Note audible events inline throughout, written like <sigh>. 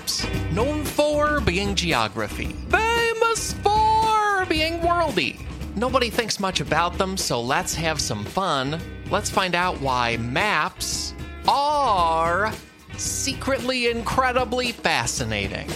maps, known for being geography, famous for being worldy. Nobody thinks much about them, so let's have some fun. Let's find out why maps are secretly incredibly fascinating.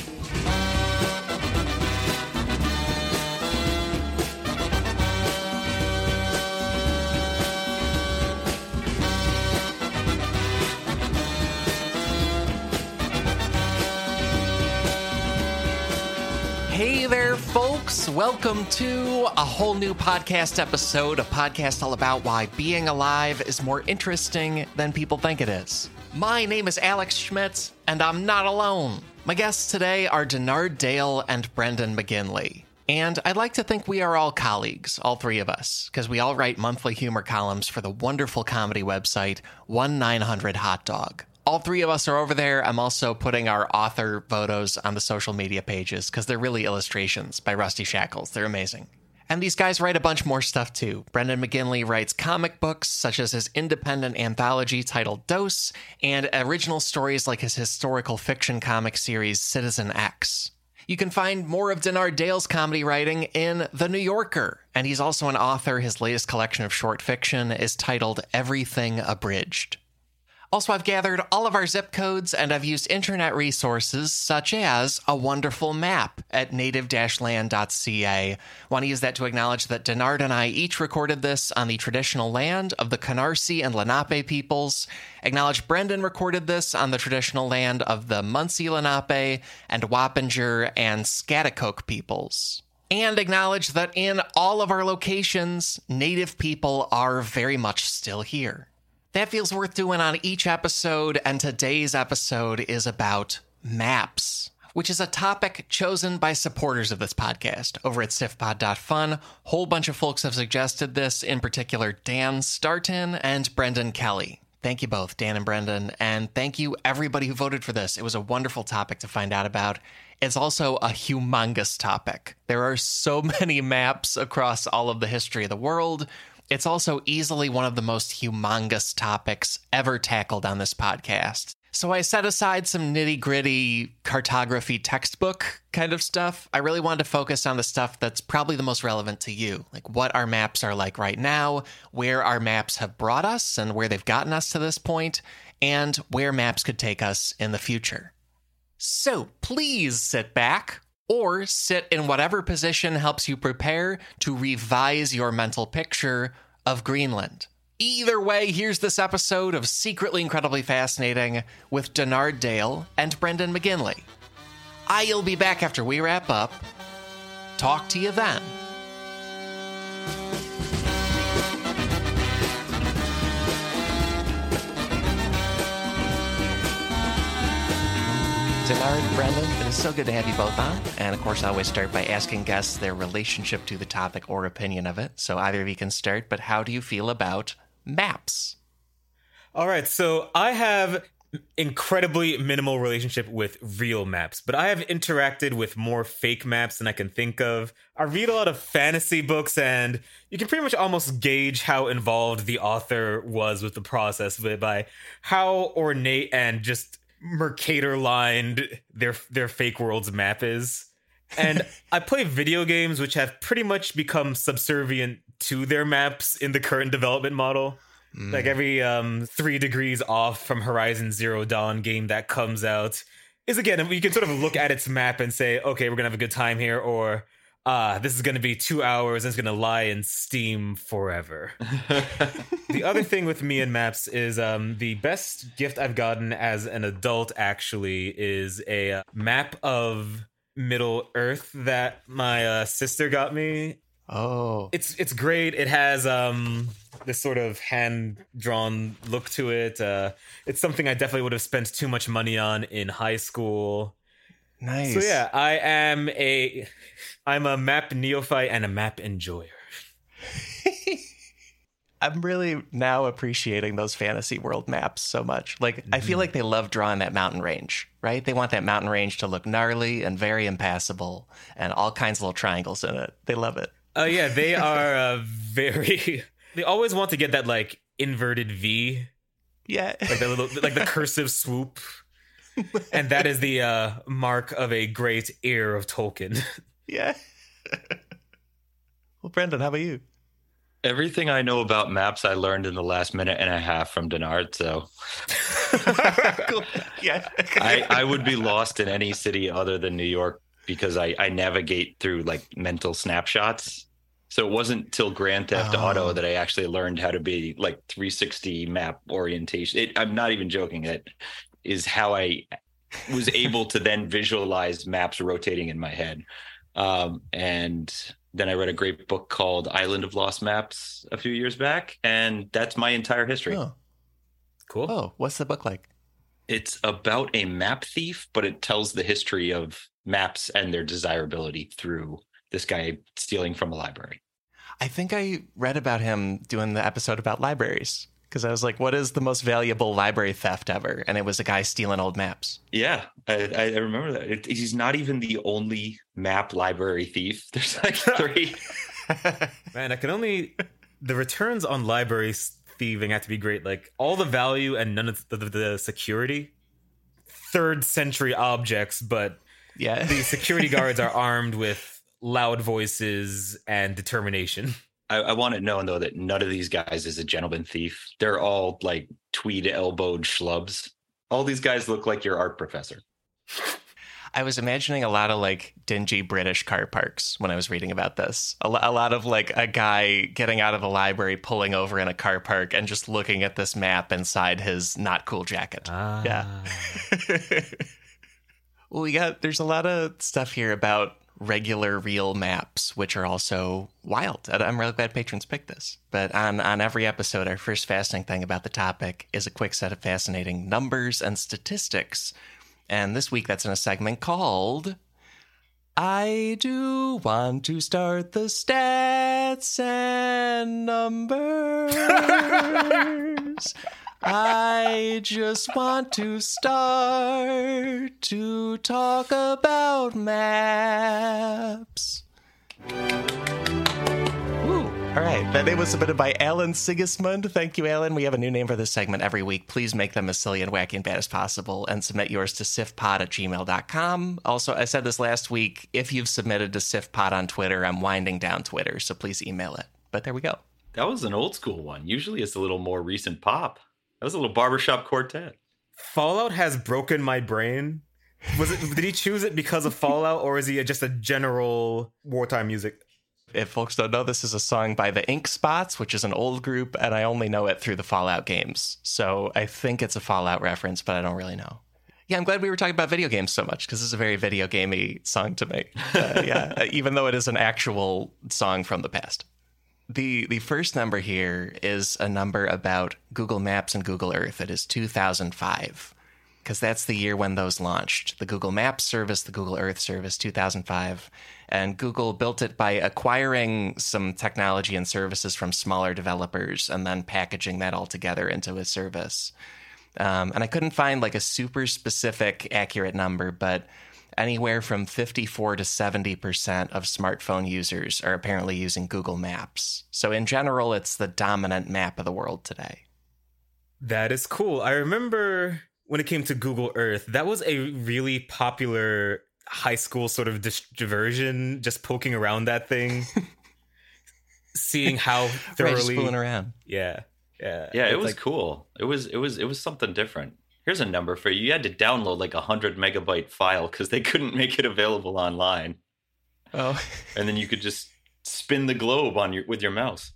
Folks. Welcome to a whole new podcast episode, a podcast all about why being alive is more interesting than people think it is. My name is Alex Schmidt, and I'm not alone. My guests today are Denard Dale and Brendan McGinley. And I'd like to think we are all colleagues, all three of us, because we all write monthly humor columns for the wonderful comedy website 1900 Hot Dog all three of us are over there. I'm also putting our author photos on the social media pages because they're really illustrations by Rusty Shackles. They're amazing. And these guys write a bunch more stuff too. Brendan McGinley writes comic books, such as his independent anthology titled Dose, and original stories like his historical fiction comic series Citizen X. You can find more of Denard Dale's comedy writing in The New Yorker, and he's also an author. His latest collection of short fiction is titled Everything Abridged. Also, I've gathered all of our zip codes and I've used internet resources such as a wonderful map at native land.ca. Want to use that to acknowledge that Denard and I each recorded this on the traditional land of the Canarsie and Lenape peoples. Acknowledge Brendan recorded this on the traditional land of the Munsee Lenape and Wappinger and Schaghticoke peoples and acknowledge that in all of our locations, Native people are very much still here. That feels worth doing on each episode, and today's episode is about maps, which is a topic chosen by supporters of this podcast over at sifpod.fun. Whole bunch of folks have suggested this, in particular Dan Starton and Brendan Kelly. Thank you both, Dan and Brendan, and thank you everybody who voted for this. It was a wonderful topic to find out about. It's also a humongous topic. There are so <laughs> many maps across all of the history of the world. It's also easily one of the most humongous topics ever tackled on this podcast. So I set aside some nitty gritty cartography textbook kind of stuff. I really wanted to focus on the stuff that's probably the most relevant to you, like what our maps are like right now, where our maps have brought us and where they've gotten us to this point, and where maps could take us in the future. So please sit back, or sit in whatever position helps you prepare to revise your mental picture of Greenland. Either way, here's this episode of Secretly Incredibly Fascinating with Denard Dale and Brendan McGinley. I'll be back after we wrap up. Talk to you then. Denard, Brendan, it is so good to have you both on. And of course, I always start by asking guests their relationship to the topic or opinion of it. So either of you can start, but how do you feel about maps? All right, so I have incredibly minimal relationship with real maps, but I have interacted with more fake maps than I can think of. I read a lot of fantasy books, and you can pretty much almost gauge how involved the author was with the process by how ornate and just Mercator lined their their fake world's map is. And <laughs> I play video games which have pretty much become subservient to their maps in the current development model. Mm. Like every um, three degrees off from Horizon Zero Dawn game that comes out is again, you can sort of look at its map and say, okay, we're gonna have a good time here, or ah, this is going to be two hours and it's going to lie in Steam forever. <laughs> the other thing with me and maps is um, the best gift I've gotten as an adult actually is a uh, map of Middle Earth that my uh, sister got me. Oh, it's it's great. It has um this sort of hand drawn look to it. Uh, it's something I definitely would have spent too much money on in high school. Nice. So yeah, I am a I'm a map neophyte and a map enjoyer. <laughs> I'm really now appreciating those fantasy world maps so much. Like mm-hmm. I feel mm-hmm. like they love drawing that mountain range, right? They want that mountain range to look gnarly and very impassable and all kinds of little triangles in it. They love it. Oh yeah, they <laughs> are uh, very <laughs> they always want to get that like inverted V. Yeah. Like the little like the cursive swoop. and that is the uh, mark of a great ear of Tolkien. Yeah. <laughs> well, Brendan, how about you? Everything I know about maps, I learned in the last minute and a half from Denard. So, <laughs> cool. Yeah. <laughs> I, I would be lost in any city other than New York because I, I navigate through like mental snapshots. So it wasn't till Grand Theft Oh. Auto that I actually learned how to be like 360 map orientation. It, I'm not even joking. That is how I was able to then visualize maps rotating in my head. Um, and then I read a great book called Island of Lost Maps a few years back, and that's my entire history. Oh. Cool. oh, what's the book like? It's about a map thief, but it tells the history of maps and their desirability through this guy stealing from a library. I think I read about him doing the episode about libraries because I was like, what is the most valuable library theft ever? And it was a guy stealing old maps. Yeah, I, I I remember that. It, he's not even the only map library thief. <laughs> There's like three. <laughs> Man, I can only the returns on library thieving have to be great. Like all the value and none of the, the, the security. Third century objects, but yeah. the <laughs> security guards are armed with loud voices and determination. I, I want to know though that none of these guys is a gentleman thief. They're all like tweed elbowed schlubs. All these guys look like your art professor. I was imagining a lot of like dingy British car parks when I was reading about this. A, a lot of like a guy getting out of a library, pulling over in a car park, and just looking at this map inside his not cool jacket. Ah. Yeah. <laughs> well, we got there's a lot of stuff here about regular real maps, which are also wild. I'm really glad patrons picked this. But on on every episode, our first fascinating thing about the topic is a quick set of fascinating numbers and statistics. And this week, that's in a segment called. I do want to start the stats and <laughs> numbers. I just want to start to talk about maps. Woo. All right, that name was submitted by Alan Sigismund. Thank you, Alan. We have a new name for this segment every week. Please make them as silly and wacky and bad as possible and submit yours to sifpod at gmail.com. Also, I said this last week if you've submitted to sifpod on Twitter, I'm winding down Twitter, so please email it. But there we go. That was an old school one. Usually it's a little more recent pop. That was a little barbershop quartet. Fallout has broken my brain. Was it? did he choose it because of Fallout, or is he just a general wartime music? If folks don't know, this is a song by the Ink Spots, which is an old group, and I only know it through the Fallout games. So I think it's a Fallout reference, but I don't really know. Yeah, I'm glad we were talking about video games so much because this is a very video gamey song to me. Uh, yeah, <laughs> even though it is an actual song from the past. The the first number here is a number about Google Maps and Google Earth. It is 2005 because that's the year when those launched. The Google Maps service, the Google Earth service, 2005. And Google built it by acquiring some technology and services from smaller developers and then packaging that all together into a service. Um, and I couldn't find like a super specific, accurate number, but anywhere from 54 to 70% of smartphone users are apparently using Google Maps. So, in general, it's the dominant map of the world today. That is cool. I remember when it came to Google Earth, that was a really popular high school sort of dis- diversion, just poking around that thing, <laughs> seeing how Right, just thoroughly. fooling around. yeah, yeah, Yeah, it was like- cool. It was it was it was something different. Here's a number for you. You had to download like a hundred megabyte file because they couldn't make it available online, Oh, <laughs> and then you could just spin the globe on your with your mouse.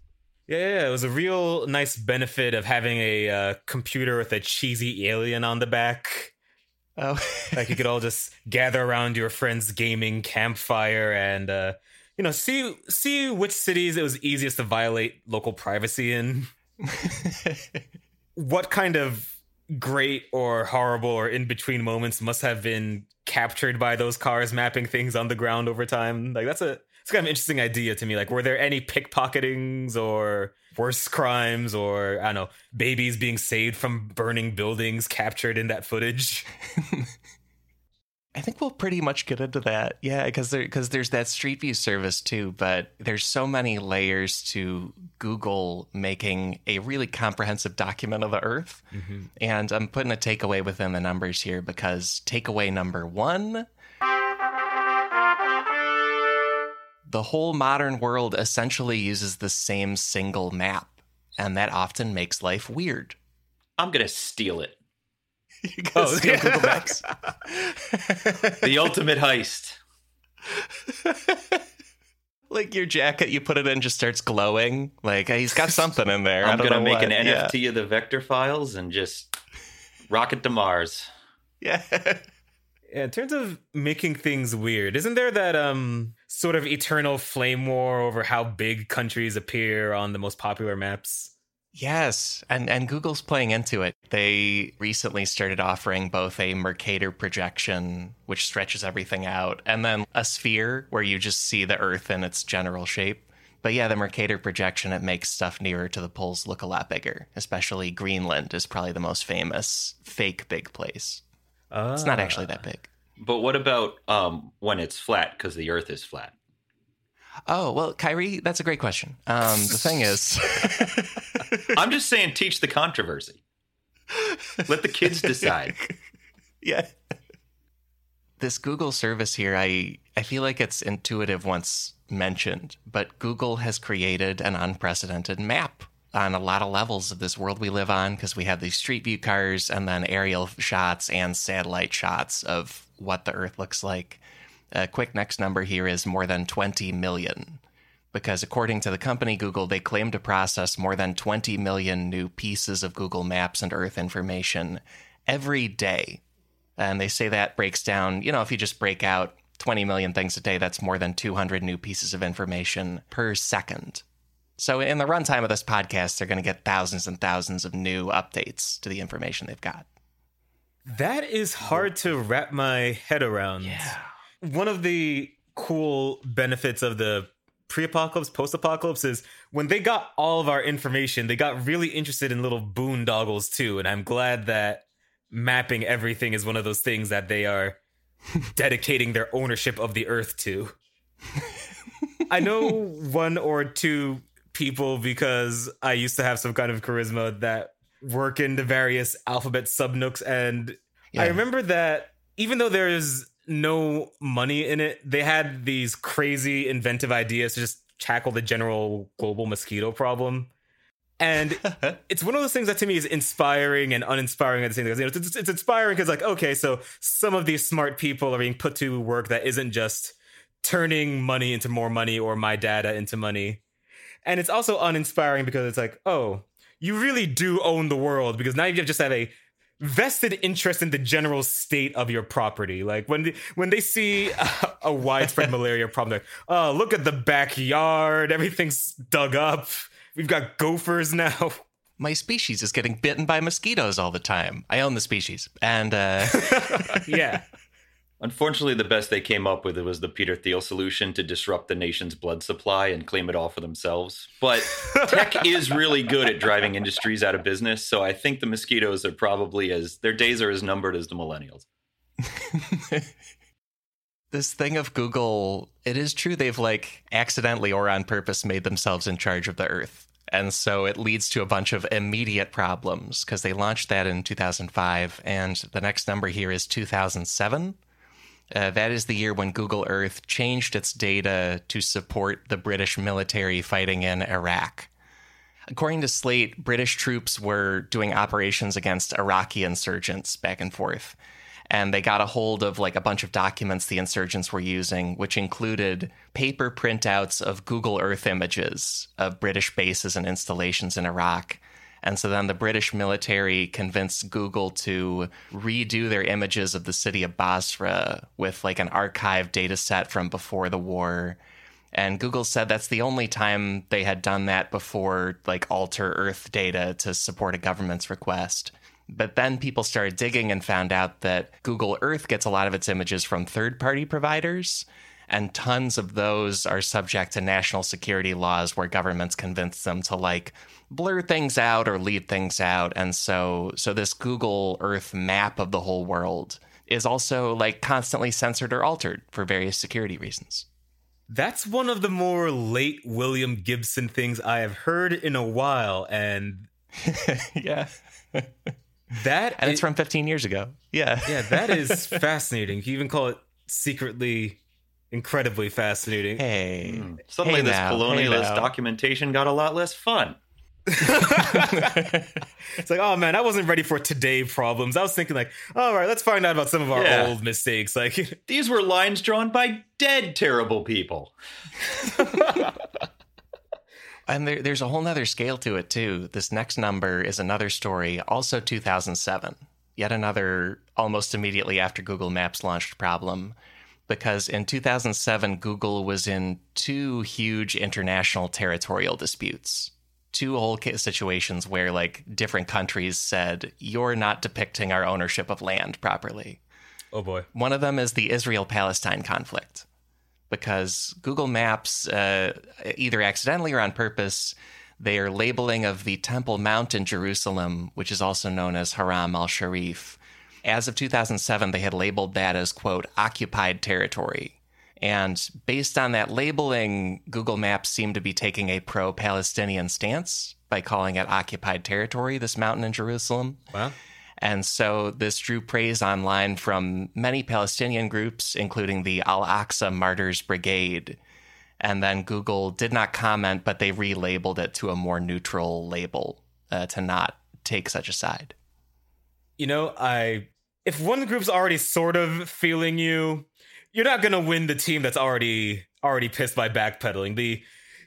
Yeah, yeah, it was a real nice benefit of having a uh, computer with a cheesy alien on the back. oh. <laughs> Like you could all just gather around your friend's gaming campfire and uh, you know see see which cities it was easiest to violate local privacy in. <laughs> What kind of great or horrible or in between moments must have been captured by those cars mapping things on the ground over time? Like that's a it's kind of an interesting idea to me. Like, were there any pickpocketings or worse crimes or I don't know, babies being saved from burning buildings captured in that footage? <laughs> I think we'll pretty much get into that. Yeah, because there because there's that Street View service too, but there's so many layers to Google making a really comprehensive document of the Earth. Mm-hmm. And I'm putting a takeaway within the numbers here because takeaway number one. The whole modern world essentially uses the same single map, and that often makes life weird. I'm going to steal it. <laughs> you oh, steal yeah. Google Maps. <laughs> the ultimate heist. <laughs> like your jacket, you put it in, just starts glowing. Like he's got something in there. I'm gonna make what. an NFT of the vector files and just rocket to Mars. Yeah. Yeah, in terms of making things weird, isn't there that um sort of eternal flame war over how big countries appear on the most popular maps? Yes, and and Google's playing into it. They recently started offering both a Mercator projection, which stretches everything out, and then a sphere where you just see the Earth in its general shape. But yeah, the Mercator projection it makes stuff nearer to the poles look a lot bigger. Especially Greenland is probably the most famous fake big place. It's not actually that big. But what about um, when it's flat because the Earth is flat? Oh well, Kyrie, that's a great question. Um, the thing is, <laughs> <laughs> <laughs> I'm just saying, teach the controversy. Let the kids decide. <laughs> yeah. This Google service here, I I feel like it's intuitive once mentioned, but Google has created an unprecedented map on a lot of levels of this world we live on because we have these street view cars and then aerial shots and satellite shots of what the Earth looks like. A quick next number here is more than 20 million. Because according to the company Google, they claim to process more than 20 million new pieces of Google Maps and Earth information every day. And they say that breaks down, you know, if you just break out 20 million things a day, that's more than 200 new pieces of information per second. So, in the runtime of this podcast, they're going to get thousands and thousands of new updates to the information they've got. That is hard to wrap my head around. Yeah one of the cool benefits of the pre-apocalypse post-apocalypse is when they got all of our information they got really interested in little boondoggles too and i'm glad that mapping everything is one of those things that they are <laughs> dedicating their ownership of the earth to i know one or two people because i used to have some kind of charisma that work in the various alphabet subnooks and yeah. i remember that even though there's no money in it. They had these crazy inventive ideas to just tackle the general global mosquito problem. And <laughs> it's one of those things that to me is inspiring and uninspiring at the same time. You know, it's, it's inspiring because, like, okay, so some of these smart people are being put to work that isn't just turning money into more money or my data into money. And it's also uninspiring because it's like, oh, you really do own the world because now you just have a vested interest in the general state of your property. Like when they, when they see a, a widespread <laughs> malaria problem, like, oh, look at the backyard, everything's dug up. We've got gophers now. My species is getting bitten by mosquitoes all the time. I own the species, and uh... <laughs> <laughs> yeah. Unfortunately, the best they came up with was the Peter Thiel solution to disrupt the nation's blood supply and claim it all for themselves. But tech <laughs> is really good at driving industries out of business. So I think the mosquitoes are probably as their days are as numbered as the millennials. <laughs> this thing of Google, it is true they've like accidentally or on purpose made themselves in charge of the earth. And so it leads to a bunch of immediate problems because they launched that in 2005. And the next number here is 2007 uh, that is the year when Google Earth changed its data to support the British military fighting in Iraq. According to Slate, British troops were doing operations against Iraqi insurgents back and forth. And they got a hold of like a bunch of documents the insurgents were using, which included paper printouts of Google Earth images of British bases and installations in Iraq and so then the British military convinced Google to redo their images of the city of Basra with like an archive data set from before the war. And Google said that's the only time they had done that before, like alter Earth data to support a government's request. But then people started digging and found out that Google Earth gets a lot of its images from third party providers and tons of those are subject to national security laws where governments convince them to like blur things out or leave things out and so so this Google Earth map of the whole world is also like constantly censored or altered for various security reasons. That's one of the more late William Gibson things I have heard in a while, and <laughs> yeah. <laughs> that and i- it's from 15 years ago. Yeah. <laughs> yeah, that is fascinating. You even call it secretly incredibly fascinating. Hey. Hmm. Suddenly, Hey this now, colonialist now. documentation got a lot less fun. <laughs> It's like, oh man, I wasn't ready for today problems. I was thinking like, all right, let's find out about some of our Yeah. old mistakes. Like, <laughs> These were lines drawn by dead, terrible people. <laughs> And there, there's a whole nother scale to it, too. This next number is another story, also 2007. Yet another almost immediately after Google Maps launched problem. Because in 2007, Google was in two huge international territorial disputes. Two whole situations where, like, different countries said, You're not depicting our ownership of land properly. oh boy, One of them is the Israel Palestine conflict, because Google Maps, uh, either accidentally or on purpose, they are labeling of the Temple Mount in Jerusalem, which is also known as Haram al Sharif. As of 2007, they had labeled that as, quote, occupied territory. And based on that labeling, Google Maps seemed to be taking a pro Palestinian stance by calling it occupied territory, this mountain in Jerusalem. wow. And so this drew praise online from many Palestinian groups, including the Al Aqsa Martyrs Brigade. And then Google did not comment, but they relabeled it to a more neutral label uh, to not take such a side. You know, I if one group's already sort of feeling you, you're not gonna win the team that's already already pissed by backpedaling. The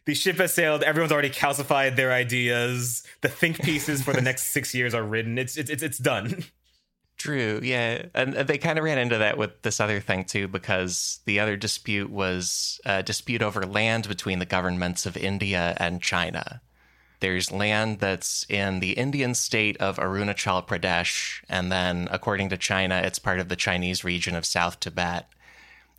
the ship has sailed. Everyone's already calcified their ideas. The think pieces for the next six years are written. It's it's it's, it's done. True, yeah. And they kind of ran into that with this other thing too, because the other dispute was a dispute over land between the governments of India and China. There's land that's in the Indian state of Arunachal Pradesh, and then, according to China, it's part of the Chinese region of South Tibet.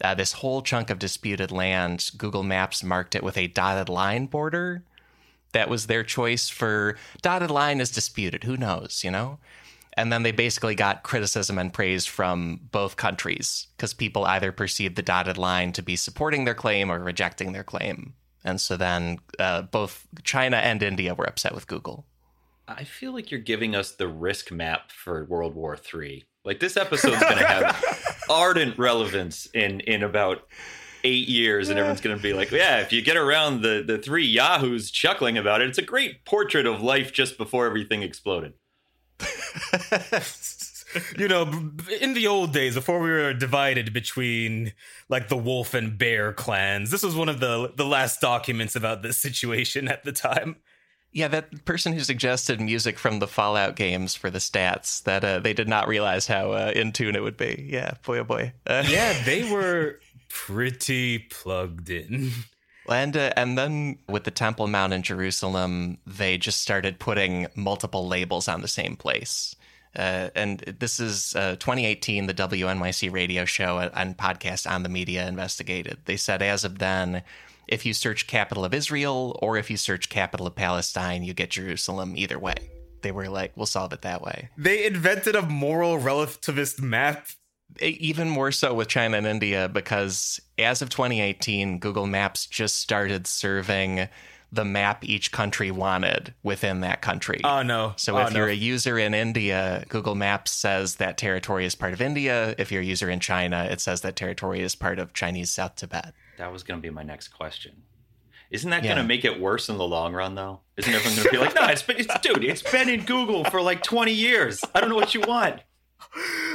Uh, this whole chunk of disputed land, Google Maps marked it with a dotted line border. That was their choice for dotted line is disputed. Who knows, you know? And then they basically got criticism and praise from both countries because people either perceived the dotted line to be supporting their claim or rejecting their claim. And so then uh, both China and India were upset with Google. I feel like you're giving us the risk map for World War III. Like this episode's going to have <laughs> ardent relevance in in about eight years, and everyone's going to be like, "Yeah, if you get around the the three yahoos chuckling about it, it's a great portrait of life just before everything exploded." <laughs> you know, in the old days, before we were divided between like the wolf and bear clans, this was one of the the last documents about this situation at the time. Yeah, that person who suggested music from the Fallout games for the stats, that uh, they did not realize how uh, in tune it would be. Yeah, boy, oh boy. Uh, Yeah, <laughs> they were pretty plugged in. And uh, and then with the Temple Mount in Jerusalem, they just started putting multiple labels on the same place. Uh, and this is uh, 2018, the WNYC radio show and podcast on the media investigated. They said as of then, if you search capital of Israel or if you search capital of Palestine, you get Jerusalem either way. They were like, we'll solve it that way. They invented a moral relativist map. Even more so with China and India because as of 2018, Google Maps just started serving the map each country wanted within that country. Oh no! so oh, if no. you're a user in India, Google Maps says that territory is part of India. If you're a user in China, it says that territory is part of Chinese South Tibet. That was going to be my next question. Isn't that Yeah. going to make it worse in the long run, though? Isn't everyone going to be like, <laughs> "No, it's been, it's, dude, it's been in Google for like 20 years. I don't know what you want."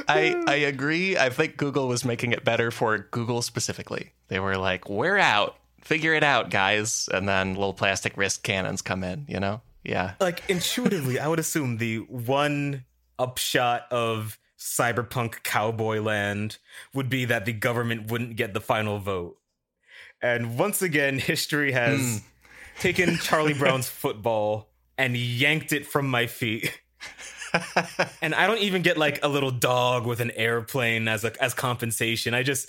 I, I agree. I think Google was making it better for Google specifically. They were like, we're out. Figure it out, guys. And then little plastic wrist cannons come in, you know? Yeah. like intuitively, I would assume the one upshot of cyberpunk cowboy land would be that the government wouldn't get the final vote. And once again, <laughs> history has Hmm. taken Charlie <laughs> Brown's football and yanked it from my feet. <laughs> and I don't even get like a little dog with an airplane as a, as compensation. I just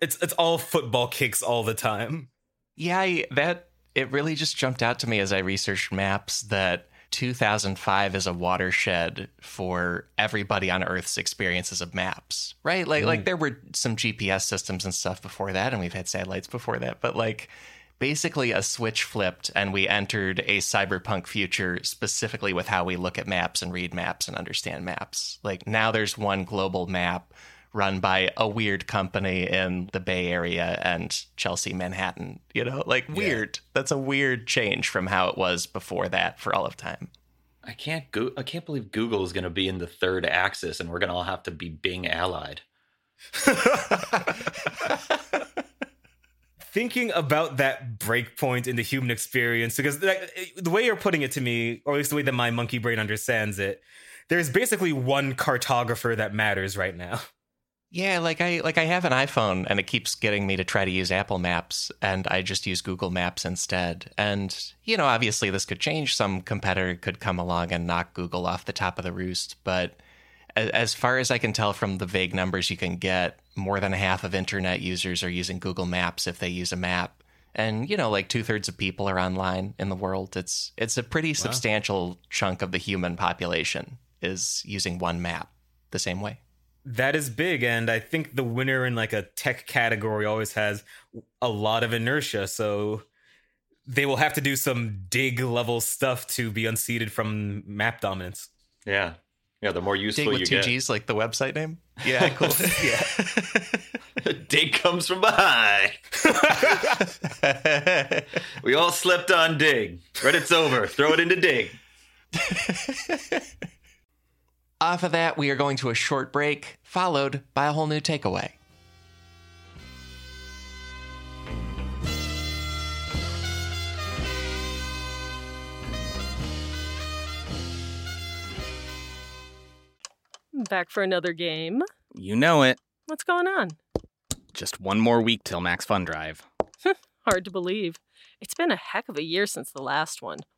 it's it's all football kicks all the time. Yeah, I, that it really just jumped out to me as I researched maps that 2005 is a watershed for everybody on Earth's experiences of maps, right? Like, like mm. there were some GPS systems and stuff before that, and we've had satellites before that, but like basically a switch flipped and we entered a cyberpunk future specifically with how we look at maps and read maps and understand maps. Like now there's one global map run by a weird company in the Bay Area and Chelsea, Manhattan. You know, like weird. That's a weird change from how it was before that for all of time. I can't go. I can't believe Google is going to be in the third axis, and we're going to all have to be Bing allied. <laughs> Thinking about that breakpoint in the human experience, because that, the way you're putting it to me, or at least the way that my monkey brain understands it, there's basically one cartographer that matters right now. Yeah, like I like I have an iPhone and it keeps getting me to try to use Apple Maps and I just use Google Maps instead. And you know, obviously this could change. Some competitor could come along and knock Google off the top of the roost, but as far as I can tell from the vague numbers you can get, more than half of internet users are using Google Maps if they use a map. And you know, like two thirds of people are online in the world. It's it's a pretty substantial chunk of the human population is using one map the same way. That is big, and I think the winner in like a tech category always has a lot of inertia. So they will have to do some dig level stuff to be unseated from map dominance. Yeah, yeah. The more useful Dig useful with you two get, G's, like the website name. Yeah, <laughs> cool. yeah. <laughs> Digg comes from behind. <laughs> we all slept on Digg. Reddit's over. Throw it into Digg. Off of that, we are going to a short break, followed by a whole new takeaway. Back for another game. You know it. What's going on? Just one more week till Max Fun Drive. <laughs> Hard to believe. It's been a heck of a year since the last one.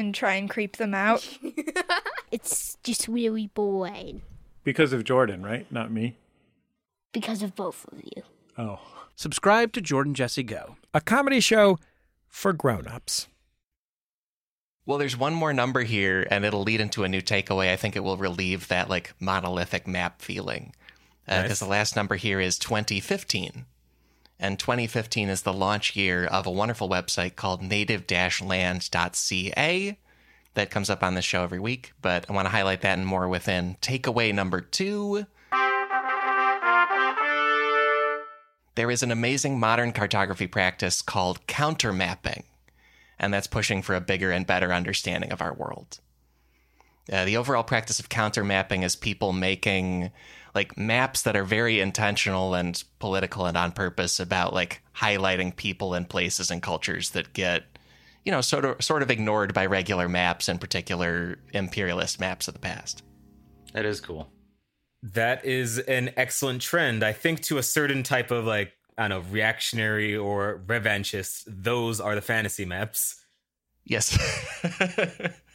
and try and creep them out. <laughs> It's just really boring Because of Jordan, right? Not me. because of both of you. Oh. Subscribe to Jordan Jesse Go. A comedy show for grown-ups. Well, there's one more number here, and it'll lead into a new takeaway. I think it will relieve that like monolithic map feeling. Uh, because Nice. the last number here is 2015. And 2015 is the launch year of a wonderful website called native land.ca that comes up on the show every week. But I want to highlight that and more within takeaway number two. There is an amazing modern cartography practice called counter mapping, and that's pushing for a bigger and better understanding of our world. Uh, the overall practice of counter mapping is people making like maps that are very intentional and political and on purpose about like highlighting people and places and cultures that get you know sort of sort of ignored by regular maps and particular imperialist maps of the past. That is cool. That is an excellent trend. I think to a certain type of like I don't know reactionary or revanchist, those are the fantasy maps. Yes. <laughs>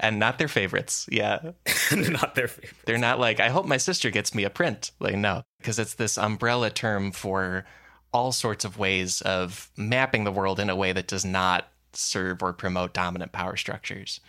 and not their favorites. Yeah. <laughs> Not their favorite. They're not like, I hope my sister gets me a print. Like, no, because it's this umbrella term for all sorts of ways of mapping the world in a way that does not serve or promote dominant power structures.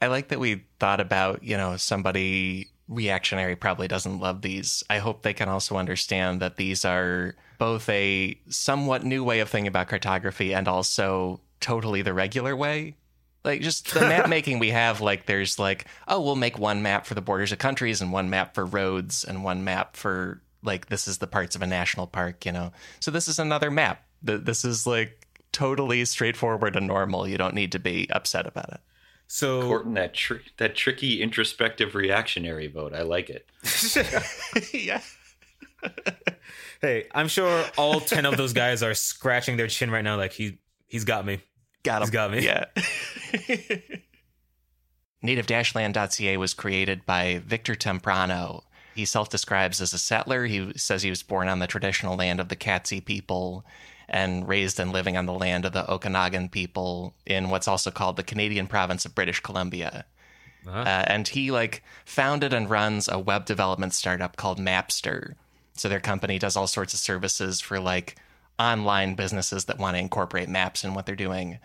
I like that we thought about, you know, somebody reactionary probably doesn't love these. I hope they can also understand that these are both a somewhat new way of thinking about cartography and also totally the regular way Like just the map <laughs> making we have, like there's like, oh, we'll make one map for the borders of countries and one map for roads and one map for like this is the parts of a national park, you know. So this is another map. Th- This is like totally straightforward and normal. You don't need to be upset about it. So Courting that tr- that tricky introspective reactionary vote. I like it. <laughs> <laughs> yeah. hey, I'm sure all ten of those guys are scratching their chin right now, like he he's got me. Got him. He's got me. Yeah. <laughs> NativeDashland.ca was created by Victor Temprano. He self describes as a settler. He says he was born on the traditional land of the Katzie people and raised and living on the land of the Okanagan people in what's also called the Canadian province of British Columbia. Uh-huh. Uh, and he like founded and runs a web development startup called Mapster. So their company does all sorts of services for like online businesses that want to incorporate maps in what they're doing.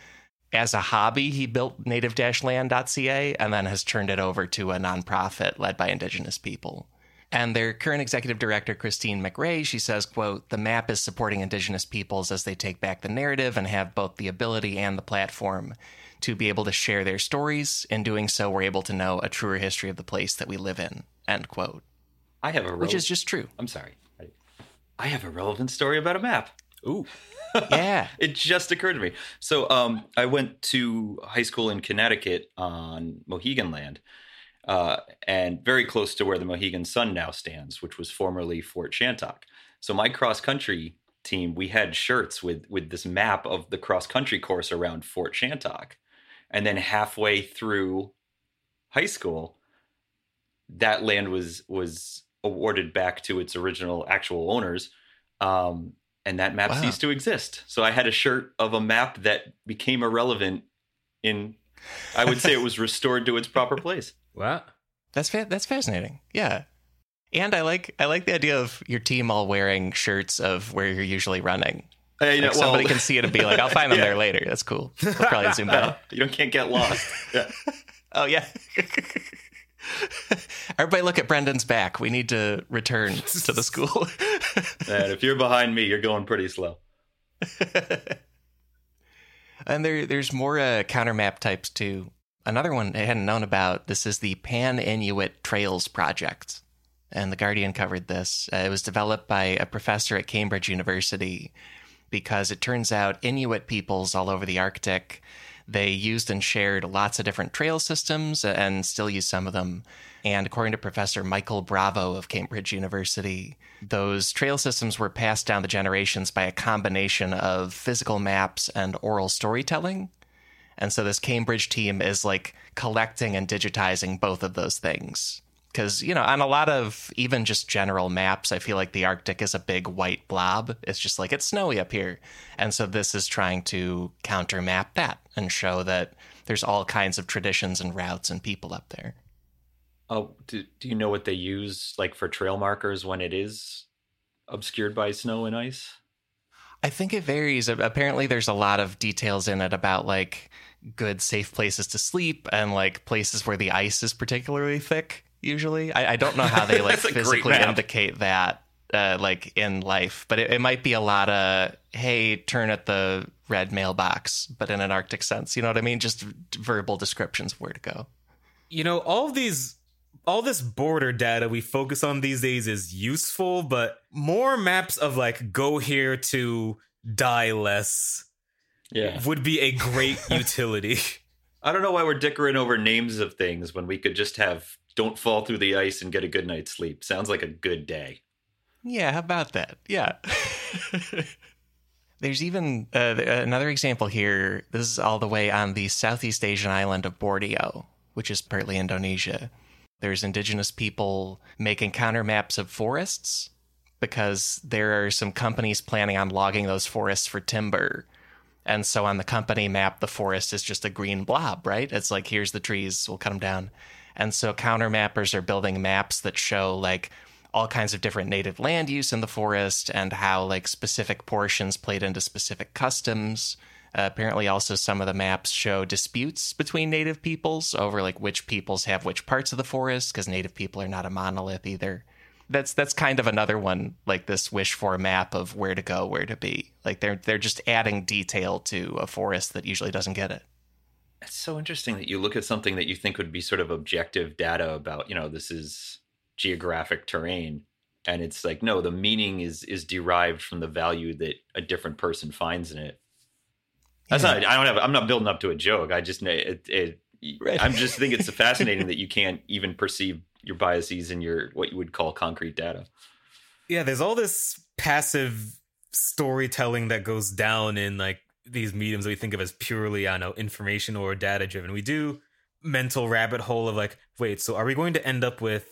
As a hobby, he built native-land.ca and then has turned it over to a nonprofit led by indigenous people. And their current executive director, Christine McRae, she says, quote, the map is supporting indigenous peoples as they take back the narrative and have both the ability and the platform to be able to share their stories. In doing so, we're able to know a truer history of the place that we live in, end quote. I have a Which is just true. I'm sorry. I have a relevant story about a map. Ooh. <laughs> Yeah. it just occurred to me. So um, I went to high school in Connecticut on Mohegan land, uh, and very close to where the Mohegan Sun now stands, which was formerly Fort Shantok. So my cross country team, we had shirts with with this map of the cross country course around Fort Shantok, and then halfway through high school, that land was was awarded back to its original actual owners. Um, and that map Wow. ceased to exist. So I had a shirt of a map that became irrelevant in I would say it was <laughs> restored to its proper place. What? That's fa- that's fascinating. Yeah. And I like I like the idea of your team all wearing shirts of where you're usually running. Uh, hey, Like somebody can see it and be like, "I'll find them <laughs> Yeah. there later." That's cool. We'll probably zoom in. <laughs> you don't can't get lost. Yeah. Oh yeah. Everybody, look at Brendan's back. We need to return to the school. <laughs> And if you're behind me, you're going pretty slow. <laughs> and there, there's more uh, counter map types too. Another one I hadn't known about. This is the Pan Inuit Trails Project, and the Guardian covered this. Uh, it was developed by a professor at Cambridge University because it turns out Inuit peoples all over the Arctic they used and shared lots of different trail systems uh, and still use some of them. And according to Professor Michael Bravo of Cambridge University, those trail systems were passed down the generations by a combination of physical maps and oral storytelling. And so this Cambridge team is like collecting and digitizing both of those things. Because, you know, on a lot of even just general maps, I feel like the Arctic is a big white blob. It's just like it's snowy up here. And so this is trying to counter map that and show that there's all kinds of traditions and routes and people up there. Oh, do, do you know what they use like for trail markers when it is obscured by snow and ice? I think it varies. Apparently, there's a lot of details in it about like good, safe places to sleep and like places where the ice is particularly thick. Usually, I, I don't know how they <laughs> like That's a great physically indicate that, uh, like in life, but it, it might be a lot of hey, turn at the red mailbox, but in an Arctic sense. You know what I mean? Just verbal descriptions of where to go. You know, all of these all this border data we focus on these days is useful, but more maps of like go here to die less Yeah. would be a great <laughs> utility. I don't know why we're dickering over names of things when we could just have don't fall through the ice and get a good night's sleep. Sounds like a good day. Yeah, how about that? Yeah. <laughs> There's even uh, another example here. This is all the way on the Southeast Asian island of Borneo, which is partly Indonesia. There's indigenous people making counter maps of forests because there are some companies planning on logging those forests for timber. And so on the company map, the forest is just a green blob, right? It's like, here's the trees, we'll cut them down. And so counter mappers are building maps that show like all kinds of different native land use in the forest and how like specific portions played into specific customs. Uh, apparently, also some of the maps show disputes between native peoples over like which peoples have which parts of the forest because native people are not a monolith either. That's that's kind of another one like this wish for map of where to go, where to be. Like they're they're just adding detail to a forest that usually doesn't get it. It's so interesting that you look at something that you think would be sort of objective data about, you know, this is geographic terrain, and it's like, no, the meaning is is derived from the value that a different person finds in it. That's Yeah. not. I don't have. I'm not building up to a joke. I just. It, it, Right. I'm just think it's <laughs> fascinating that you can't even perceive your biases in your what you would call concrete data. yeah, there's all this passive storytelling that goes down in like these mediums that we think of as purely, I don't know, information or data driven. We do mental rabbit hole of like, wait, so are we going to end up with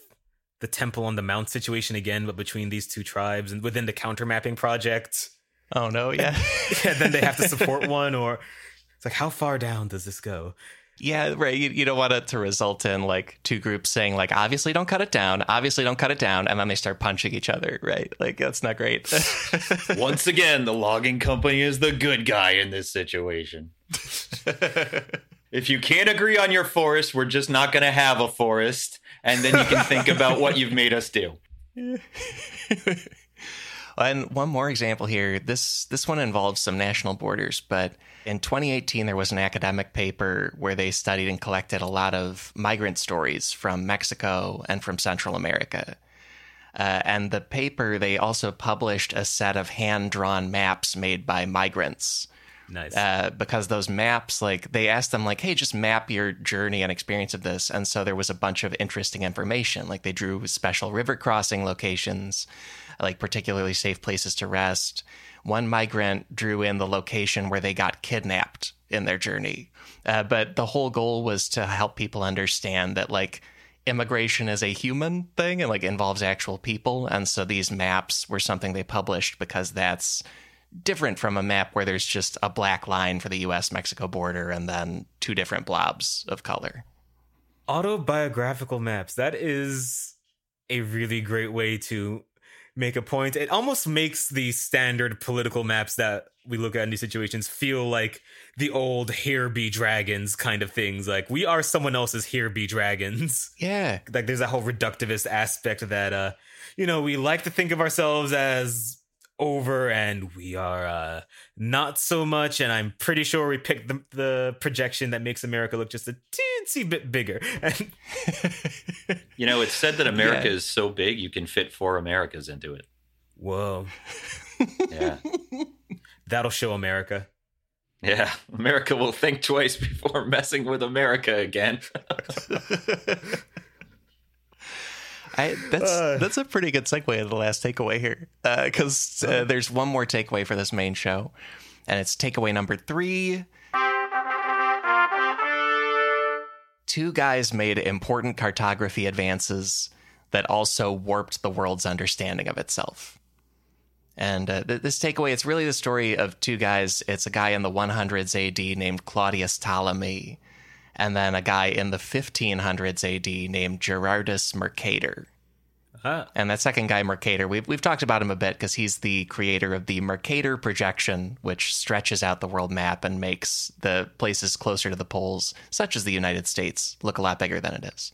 the temple on the mount situation again, but between these two tribes and within the counter mapping project? Oh no, yeah. <laughs> and then they have to support <laughs> one, or it's like, how far down does this go? Yeah, right. You, you don't want it to result in like two groups saying like, obviously don't cut it down, obviously don't cut it down, and then they start punching each other, right? Like that's not great. <laughs> Once <laughs> again, the logging company is the good guy in this situation. <laughs> if you can't agree on your forest, we're just not going to have a forest. And then you can think about what you've made us do. And one more example here. This this one involves some national borders, but in 2018 there was an academic paper where they studied and collected a lot of migrant stories from Mexico and from Central America. Uh, and the paper they also published a set of hand drawn maps made by migrants. Nice. Uh, because those maps, like they asked them, like, hey, just map your journey and experience of this. And so there was a bunch of interesting information. Like they drew special river crossing locations, like particularly safe places to rest. One migrant drew in the location where they got kidnapped in their journey. Uh, but the whole goal was to help people understand that, like, immigration is a human thing and like involves actual people. And so these maps were something they published because that's different from a map where there's just a black line for the US Mexico border and then two different blobs of color. autobiographical maps that is a really great way to make a point. It almost makes the standard political maps that we look at in these situations feel like the old here be dragons kind of things. Like we are someone else's here be dragons. <laughs> Yeah. like there's that whole reductivist aspect that uh you know we like to think of ourselves as over and we are uh not so much and i'm pretty sure we picked the, the projection that makes america look just a teensy bit bigger and <laughs> You know, it's said that America Yeah. is so big you can fit four Americas into it. whoa Yeah. <laughs> that'll show america Yeah. America will think twice before messing with America again. <laughs> I, that's Uh. that's a pretty good segue to the last takeaway here, because uh, there's one more takeaway for this main show, and it's takeaway number three. Two guys made important cartography advances that also warped the world's understanding of itself. And uh, th- this takeaway, it's really the story of two guys. It's a guy in the 100s AD named Claudius Ptolemy, and then a guy in the 1500s AD named Gerardus Mercator. ah, And that second guy, Mercator, we've, we've talked about him a bit because he's the creator of the Mercator projection, which stretches out the world map and makes the places closer to the poles, such as the United States, look a lot bigger than it is.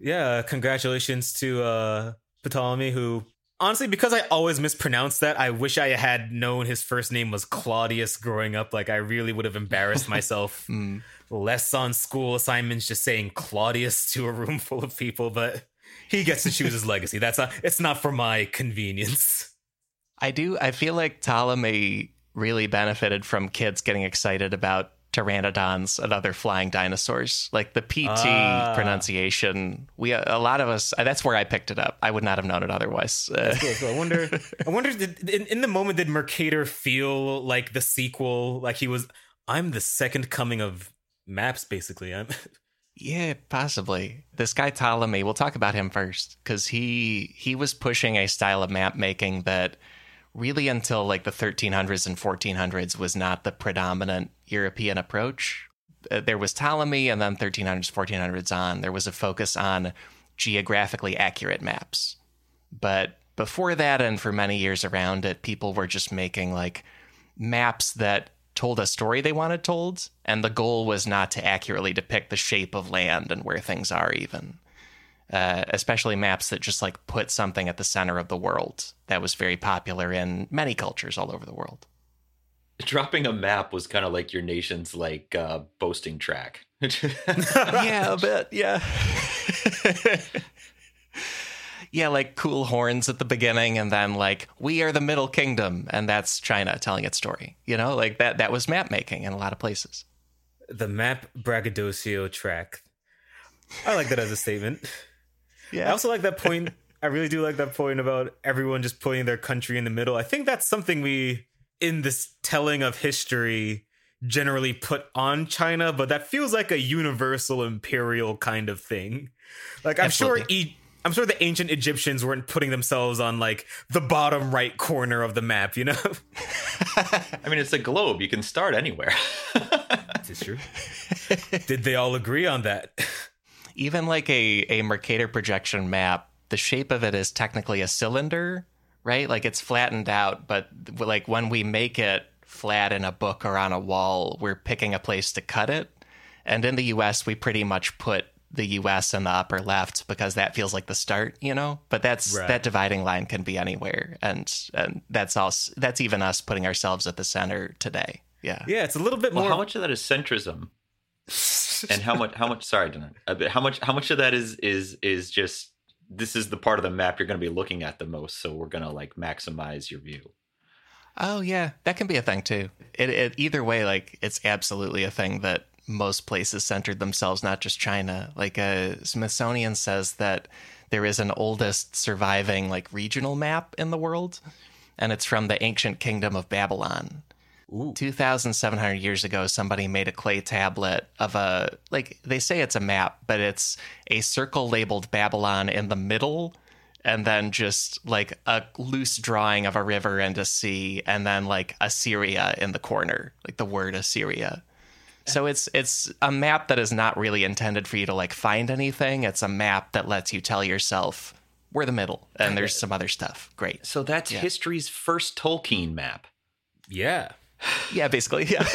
yeah congratulations to uh ptolemy who honestly because i always mispronounce that i wish i had known his first name was claudius growing up like i really would have embarrassed <laughs> myself Mm. less on school assignments just saying claudius to a room <laughs> full of people but he gets to choose his <laughs> legacy that's not it's not for my convenience I do. I feel like Ptolemy really benefited from kids getting excited about pteranodons and other flying dinosaurs. Like the PT Ah. pronunciation, we a lot of us. That's where I picked it up. I would not have known it otherwise. Uh, Cool, cool. I wonder. <laughs> I wonder. Did, in, in the moment, did Mercator feel like the sequel? Like he was. I'm the second coming of maps. Basically, I'm. <laughs> Yeah, possibly. This guy Ptolemy, we'll talk about him first because he he was pushing a style of map making that really until like the 1300s and 1400s was not the predominant European approach. Uh, There was Ptolemy, and then 1300s, 1400s on. There was a focus on geographically accurate maps. But before that, and for many years around it, people were just making like maps that told a story they wanted told, and the goal was not to accurately depict the shape of land and where things are, even. Uh, especially maps that just like put something at the center of the world. That was very popular in many cultures all over the world. dropping a map was kind of like your nation's like uh, boasting track. <laughs> yeah, a bit. Yeah. <laughs> yeah, like cool horns at the beginning, and then like we are the Middle Kingdom, and that's China telling its story. You know, like that. That was map making in a lot of places. The map braggadocio track. I like that as a statement. <laughs> I also like that point. I really do like that point about everyone just putting their country in the middle. I think that's something we, in this telling of history, generally put on China, but that feels like a universal imperial kind of thing. Like I'm sure, Absolutely. e- I'm sure the ancient Egyptians weren't putting themselves on like the bottom right corner of the map. You know, <laughs> I mean, it's a globe. You can start anywhere. <laughs> it's true. Did they all agree on that? <laughs> Even like a a Mercator projection map, the shape of it is technically a cylinder, right? Like it's flattened out, but like when we make it flat in a book or on a wall, we're picking a place to cut it. And in the US, we pretty much put the US in the upper left because that feels like the start, you know? But that's Right. that dividing line can be anywhere and and that's us that's even us putting ourselves at the center today. Yeah. Yeah, it's a little bit well, more. how much of that is centrism, <laughs> and how much? How much? Sorry, but How much? How much of that is is is just this is the part of the map you're going to be looking at the most, so we're going to like maximize your view. Oh yeah, that can be a thing too. It, it either way, like it's absolutely a thing that most places centered themselves, not just China. Like uh, Smithsonian says that there is an oldest surviving like regional map in the world, and it's from the ancient kingdom of Babylon. Ooh. 2,700 years ago, somebody made a clay tablet of a, like, they say it's a map, but it's a circle labeled Babylon in the middle, and then just like a loose drawing of a river and a sea, and then like Assyria in the corner, like the word Assyria. So it's it's a map that is not really intended for you to like find anything. It's a map that lets you tell yourself we're the middle, and there's some other stuff. Great. So that's Yeah. history's first Tolkien map. Yeah, Yeah, basically, yeah. <laughs>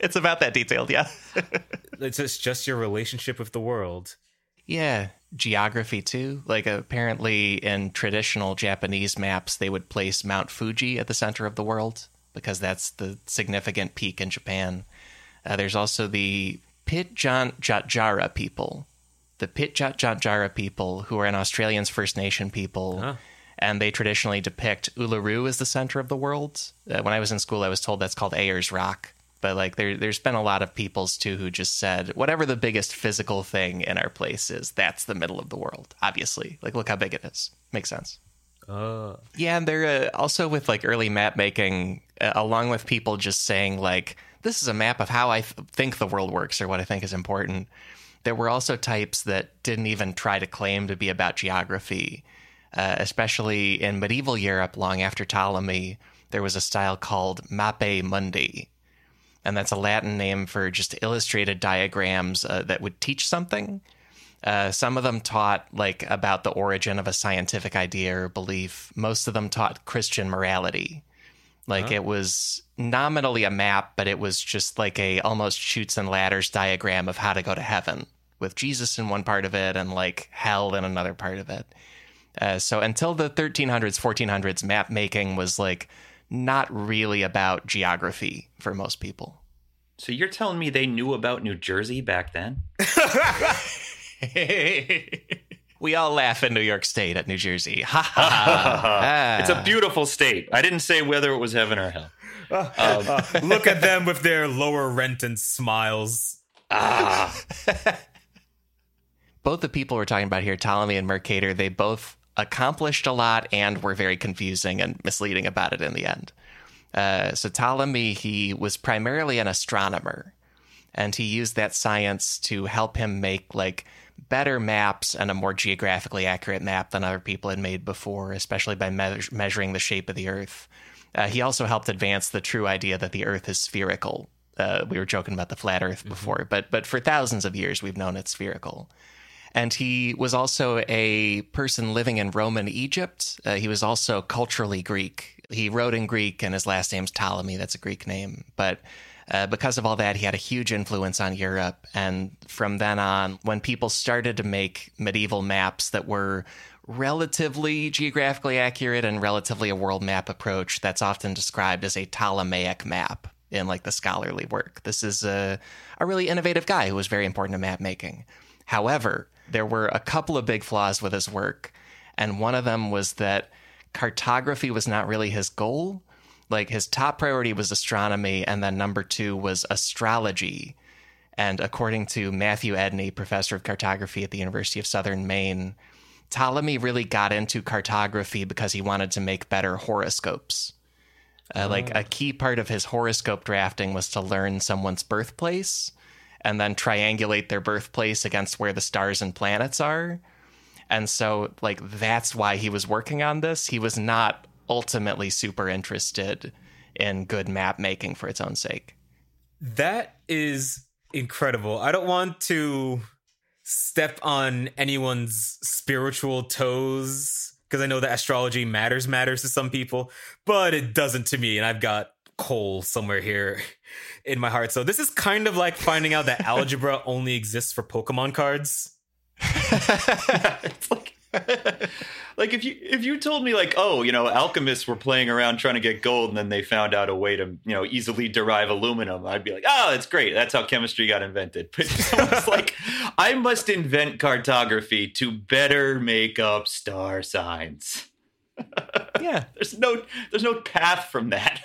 it's about that detailed, yeah. it's just just your relationship with the world. Yeah, geography too. Like apparently in traditional Japanese maps, they would place Mount Fuji at the center of the world because that's the significant peak in Japan. Uh, there's also the Pitjantjatjara people, the Pitjantjatjara people who are an Australian's First Nation people. Huh. And they traditionally depict Uluru as the center of the world. Uh, when I was in school, I was told that's called Ayers Rock. But like, there, there's been a lot of peoples too who just said, whatever the biggest physical thing in our place is, that's the middle of the world. Obviously, like, look how big it is. Makes sense. Uh, Yeah, and they're uh, also with like early map making, uh, along with people just saying like, "This is a map of how I th- think the world works" or what I think is important. There were also types that didn't even try to claim to be about geography, uh, especially in medieval Europe. Long after Ptolemy, there was a style called Mappe Mundi, and that's a Latin name for just illustrated diagrams uh, that would teach something. Uh, some of them taught like about the origin of a scientific idea or belief. Most of them taught Christian morality. Like it was nominally a map, but it was just like a almost shoots and ladders diagram of how to go to heaven with Jesus in one part of it and like hell in another part of it. Uh, so until the 1300s, 1400s, map making was like not really about geography for most people. So you're telling me they knew about New Jersey back then? <laughs> <laughs> we all laugh in New York State at New Jersey. Ha ha ha. it's a beautiful state. I didn't say whether it was heaven or hell. Um, <laughs> look at them with their lower rent and smiles. ah, both the people we're talking about here, Ptolemy and Mercator, they both accomplished a lot and were very confusing and misleading about it in the end. Uh, so Ptolemy, he was primarily an astronomer, and he used that science to help him make like better maps and a more geographically accurate map than other people had made before, especially by me- measuring the shape of the Earth. Uh, he also helped advance the true idea that the Earth is spherical. Uh, we were joking about the flat Earth before, but but for thousands of years we've known it's spherical. And he was also a person living in Roman Egypt. Uh, he was also culturally Greek. He wrote in Greek, and his last name's Ptolemy. That's a Greek name. But uh, because of all that, he had a huge influence on Europe. And from then on, when people started to make medieval maps that were relatively geographically accurate and relatively a world map approach that's often described as a Ptolemaic map in like the scholarly work. This is a, a really innovative guy who was very important to map making. However, there were a couple of big flaws with his work, and one of them was that cartography was not really his goal. Like his top priority was astronomy, and then number two was astrology. And according to Matthew Edney, professor of cartography at the University of Southern Maine, Ptolemy really got into cartography because he wanted to make better horoscopes. Uh, Like a key part of his horoscope drafting was to learn someone's birthplace and then triangulate their birthplace against where the stars and planets are. And so, like, that's why he was working on this. He was not ultimately super interested in good map making for its own sake. That is incredible. I don't want to step on anyone's spiritual toes because I know that astrology matters matters to some people, but it doesn't to me and I've got coal somewhere here in my heart. So this is kind of like finding out that <laughs> algebra only exists for Pokemon cards. it's <laughs> like like if you if you told me like oh you know alchemists were playing around trying to get gold and then they found out a way to you know easily derive aluminum i'd be like oh that's great that's how chemistry got invented <laughs> but someone's like i must invent cartography to better make up star signs Yeah. there's no there's no path from that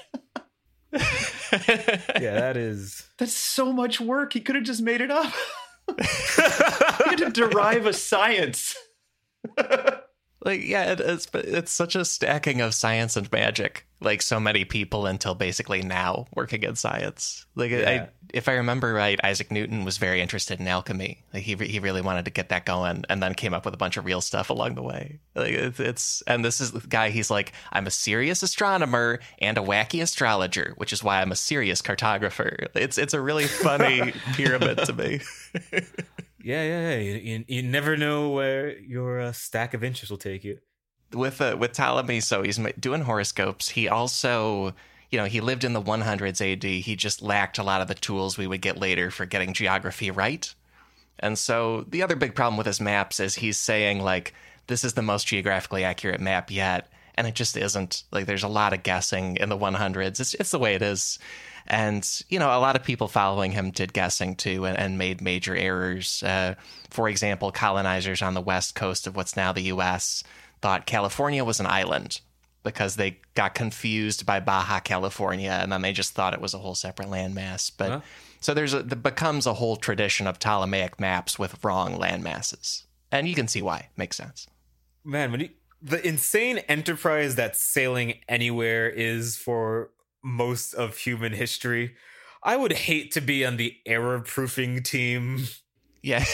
Yeah, that is that's so much work. He could have just made it up. <laughs> <laughs> He had to derive a science <laughs> like yeah it, it's but it's such a stacking of science and magic like so many people until basically now working in science. Like Yeah. I, if i remember right isaac newton was very interested in alchemy. Like he, he really wanted to get that going and then came up with a bunch of real stuff along the way. Like it's, it's and this is the guy he's like i'm a serious astronomer and a wacky astrologer which is why i'm a serious cartographer. It's it's a really funny <laughs> pyramid to me <laughs> Yeah, yeah, yeah. You, you, you never know where your uh, stack of interests will take you. with uh, with Ptolemy, so he's doing horoscopes. He also, you know, he lived in the 100s AD. He just lacked a lot of the tools we would get later for getting geography right. And so the other big problem with his maps is he's saying like this is the most geographically accurate map yet, and it just isn't. Like there's a lot of guessing in the 100s. It's it's the way it is. And you know, a lot of people following him did guessing too, and, and made major errors. Uh, for example, colonizers on the west coast of what's now the U.S. thought California was an island because they got confused by Baja California, and then they just thought it was a whole separate landmass. But Huh? so there's a, there becomes a whole tradition of Ptolemaic maps with wrong landmasses, and you can see why. Makes sense. Man, when you, the insane enterprise that sailing anywhere is for most of human history, I would hate to be on the error proofing team. Yeah. <laughs>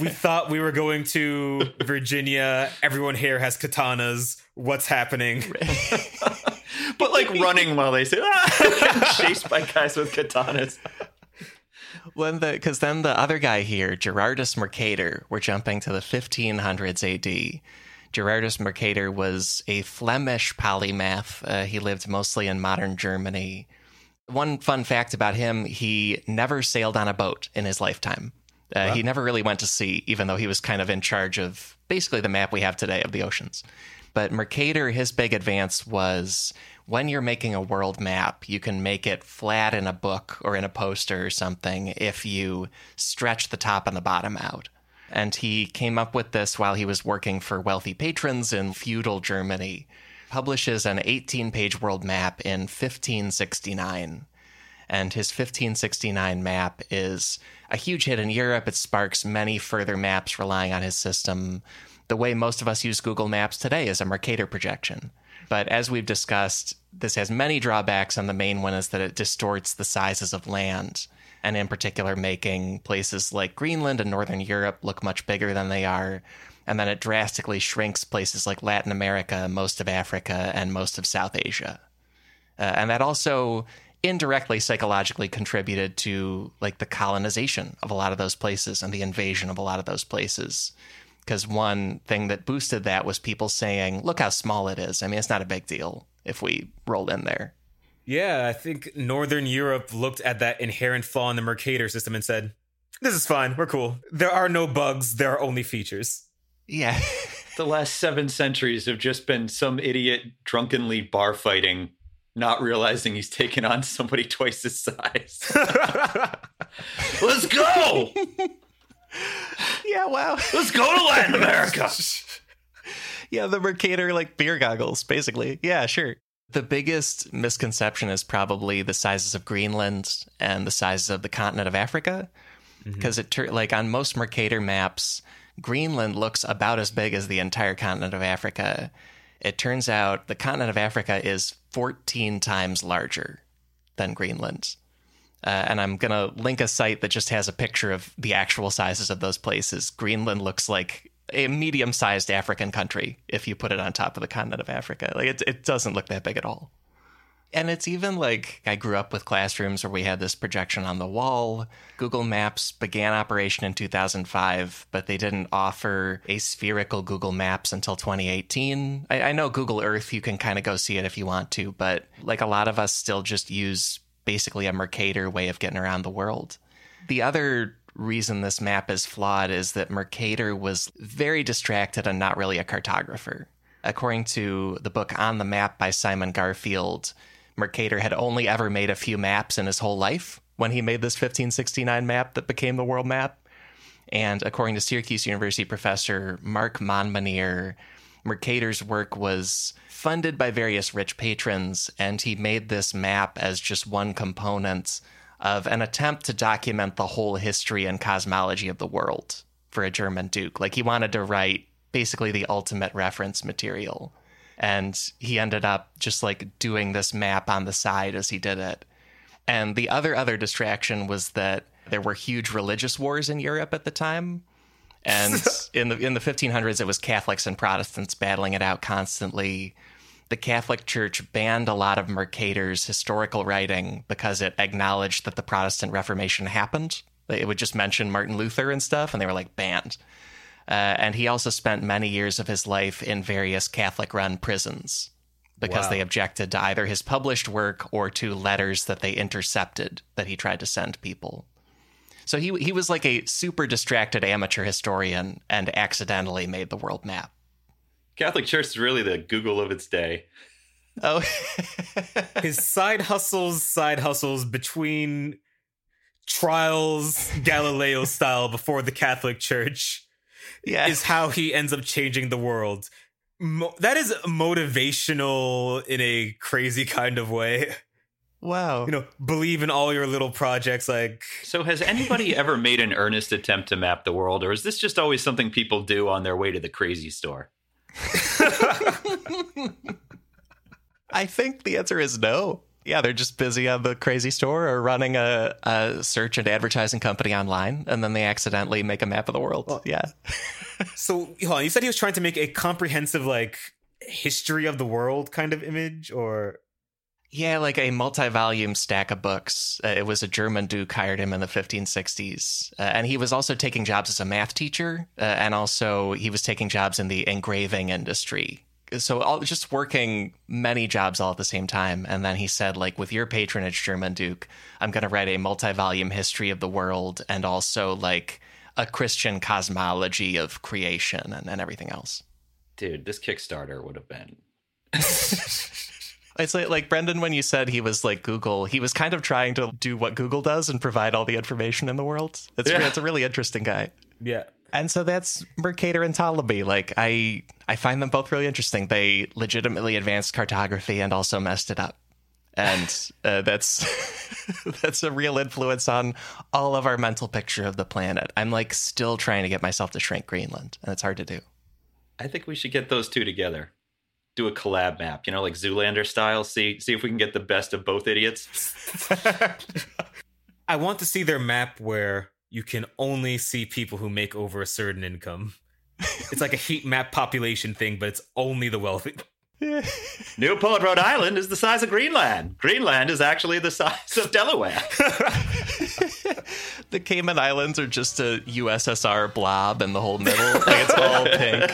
We thought we were going to Virginia. Everyone here has katanas. What's happening? <laughs> but like running while they say ah, <laughs> chased by guys with katanas. when the because then the other guy here, Gerardus Mercator, we're jumping to the 1500s AD. Gerardus Mercator was a Flemish polymath. Uh, he lived mostly in modern Germany. One fun fact about him: he never sailed on a boat in his lifetime. Uh, He never really went to sea, even though he was kind of in charge of basically the map we have today of the oceans. But Mercator, his big advance was when you're making a world map, you can make it flat in a book or in a poster or something if you stretch the top and the bottom out. And he came up with this while he was working for wealthy patrons in feudal Germany. Publishes an 18 page world map in 1569 and his 1569 map is a huge hit in Europe. It sparks many further maps relying on his system. The way most of us use Google Maps today is a Mercator projection. But as we've discussed, this has many drawbacks, and the main one is that it distorts the sizes of land, and in particular, making places like Greenland and Northern Europe look much bigger than they are. And then it drastically shrinks places like Latin America, most of Africa, and most of South Asia. Uh, and that also indirectly psychologically contributed to like the colonization of a lot of those places and the invasion of a lot of those places because one thing that boosted that was people saying look how small it is i mean it's not a big deal if we roll in there Yeah, I think Northern Europe looked at that inherent flaw in the Mercator system and said, This is fine. We're cool. There are no bugs. There are only features. yeah <laughs> The last seven centuries have just been some idiot drunkenly bar fighting, not realizing he's taken on somebody twice his size. <laughs> Let's go! <laughs> Yeah, wow. Let's go to Latin America! yeah, the Mercator like beer goggles, basically. Yeah, sure. The biggest misconception is probably the sizes of Greenland and the sizes of the continent of Africa, because it tur- like on most Mercator maps, Greenland looks about as big as the entire continent of Africa. It turns out the continent of Africa is 14 times larger than Greenland. Uh, and I'm going to link a site that just has a picture of the actual sizes of those places. Greenland looks like a medium sized African country if you put it on top of the continent of Africa. Like it, it doesn't look that big at all. And it's even like I grew up with classrooms where we had this projection on the wall. Google Maps began operation in 2005, but they didn't offer a spherical Google Maps until 2018. I, I know Google Earth, you can kind of go see it if you want to, but like a lot of us still just use basically a Mercator way of getting around the world. The other reason this map is flawed is that Mercator was very distracted and not really a cartographer. According to the book On the Map by Simon Garfield, Mercator had only ever made a few maps in his whole life when he made this 1569 map that became the world map. And according to Syracuse University professor Mark Monmonier, Mercator's work was funded by various rich patrons, and he made this map as just one component of an attempt to document the whole history and cosmology of the world for a German duke. Like he wanted to write basically the ultimate reference material. And he ended up just like doing this map on the side as he did it. And the other other distraction was that there were huge religious wars in Europe at the time. And <laughs> in the in the 1500s it was Catholics and Protestants battling it out constantly. The Catholic Church banned a lot of Mercator's historical writing because it acknowledged that the Protestant Reformation happened. It would just mention Martin Luther and stuff, and they were like banned. Uh, and he also spent many years of his life in various Catholic run prisons because Wow. they objected to either his published work or to letters that they intercepted that he tried to send people. So he he was like a super distracted amateur historian and accidentally made the world map. Catholic Church is really the Google of its day. Oh, <laughs> His side hustles, side hustles between trials, Galileo style before the Catholic Church yeah. is how he ends up changing the world. Mo- that is motivational in a crazy kind of way. wow. You know, believe in all your little projects. Like, So, has anybody ever made an earnest attempt to map the world, or is this just always something people do on their way to the crazy store? <laughs> I think the answer is no. Yeah, they're just busy on the crazy store or running a, a search and advertising company online, and then they accidentally make a map of the world. yeah. <laughs> so hold on, you said he was trying to make a comprehensive, like, history of the world kind of image, or Yeah, like a multi-volume stack of books. Uh, it was a German duke hired him in the 1560s, uh, and he was also taking jobs as a math teacher, uh, and also he was taking jobs in the engraving industry. So all, just working many jobs all at the same time, and then he said, like, with your patronage, German duke, I'm going to write a multi-volume history of the world, and also like a Christian cosmology of creation and, and everything else. Dude, this Kickstarter would have been. <laughs> It's like, like Brendan, when you said he was like Google, he was kind of trying to do what Google does and provide all the information in the world. It's, Yeah. it's a really interesting guy. yeah. And so that's Mercator and Ptolemy. Like I, I find them both really interesting. They legitimately advanced cartography and also messed it up. And uh, that's <laughs> that's a real influence on all of our mental picture of the planet. I'm like still trying to get myself to shrink Greenland, and it's hard to do. I think we should get those two together. Do a collab map, you know, like Zoolander style. See, see if we can get the best of both idiots. <laughs> I want to see their map where you can only see people who make over a certain income. It's like a heat map population thing, but it's only the wealthy. <laughs> Newport, Rhode Island is the size of Greenland. Greenland is actually the size of Delaware. <laughs> the Cayman Islands are just a USSR blob in the whole middle. Like it's all pink.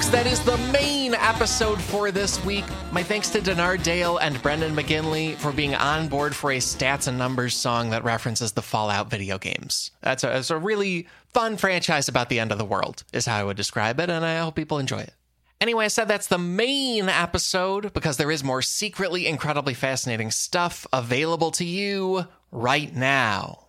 Folks, that is the main episode for this week. My thanks to Denard Dale and Brendan McGinley for being on board for a stats and numbers song that references the Fallout video games. That's a, that's a really fun franchise about the end of the world, is how I would describe it, and I hope people enjoy it. Anyway, I said that's the main episode because there is more secretly incredibly fascinating stuff available to you right now.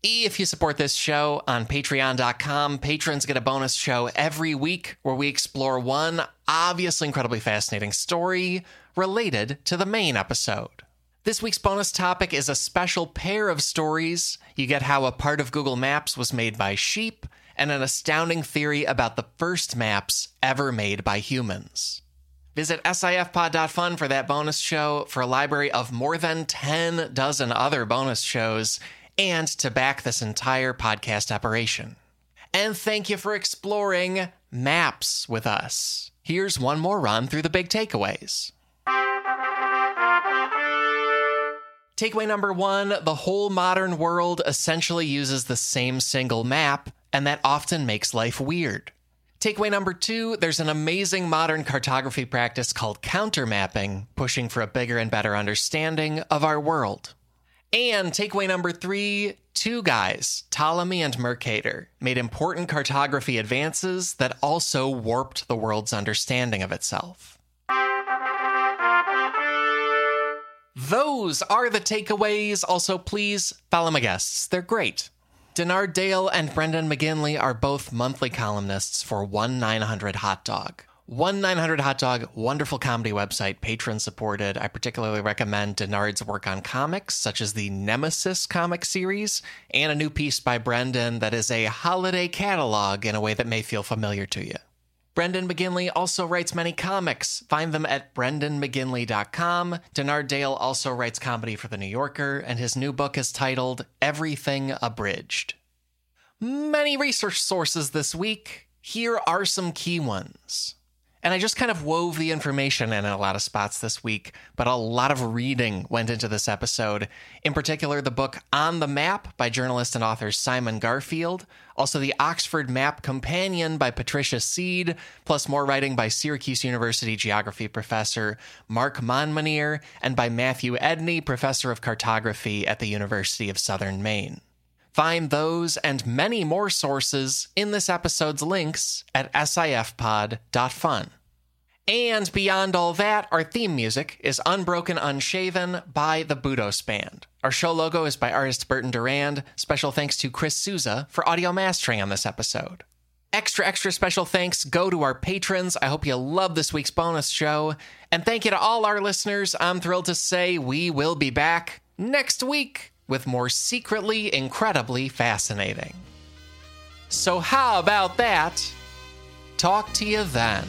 If you support this show on patreon.com, patrons get a bonus show every week where we explore one obviously incredibly fascinating story related to the main episode. This week's bonus topic is a special pair of stories. You get how a part of Google Maps was made by sheep and an astounding theory about the first maps ever made by humans. Visit sifpod.fun for that bonus show, for a library of more than 10 dozen other bonus shows, and to back this entire podcast operation. And thank you for exploring maps with us. Here's one more run through the big takeaways. Takeaway number one the whole modern world essentially uses the same single map, and that often makes life weird. Takeaway number two there's an amazing modern cartography practice called countermapping, pushing for a bigger and better understanding of our world. And takeaway number three two guys, Ptolemy and Mercator, made important cartography advances that also warped the world's understanding of itself. Those are the takeaways. Also, please follow my guests. They're great. Denard Dale and Brendan McGinley are both monthly columnists for 1 900 Hot Dog. 1 900 Hot Dog, wonderful comedy website, patron supported. I particularly recommend Denard's work on comics, such as the Nemesis comic series, and a new piece by Brendan that is a holiday catalog in a way that may feel familiar to you. Brendan McGinley also writes many comics. Find them at brendanmcginley.com. Denard Dale also writes comedy for The New Yorker, and his new book is titled Everything Abridged. Many research sources this week. Here are some key ones. And I just kind of wove the information in, in a lot of spots this week, but a lot of reading went into this episode. In particular, the book On the Map by journalist and author Simon Garfield, also the Oxford Map Companion by Patricia Seed, plus more writing by Syracuse University geography professor Mark Monmonier and by Matthew Edney, professor of cartography at the University of Southern Maine. Find those and many more sources in this episode's links at sifpod.fun. And beyond all that, our theme music is Unbroken Unshaven by the Budos Band. Our show logo is by artist Burton Durand. Special thanks to Chris Souza for audio mastering on this episode. Extra, extra special thanks go to our patrons. I hope you love this week's bonus show. And thank you to all our listeners. I'm thrilled to say we will be back next week with more secretly incredibly fascinating. So, how about that? Talk to you then.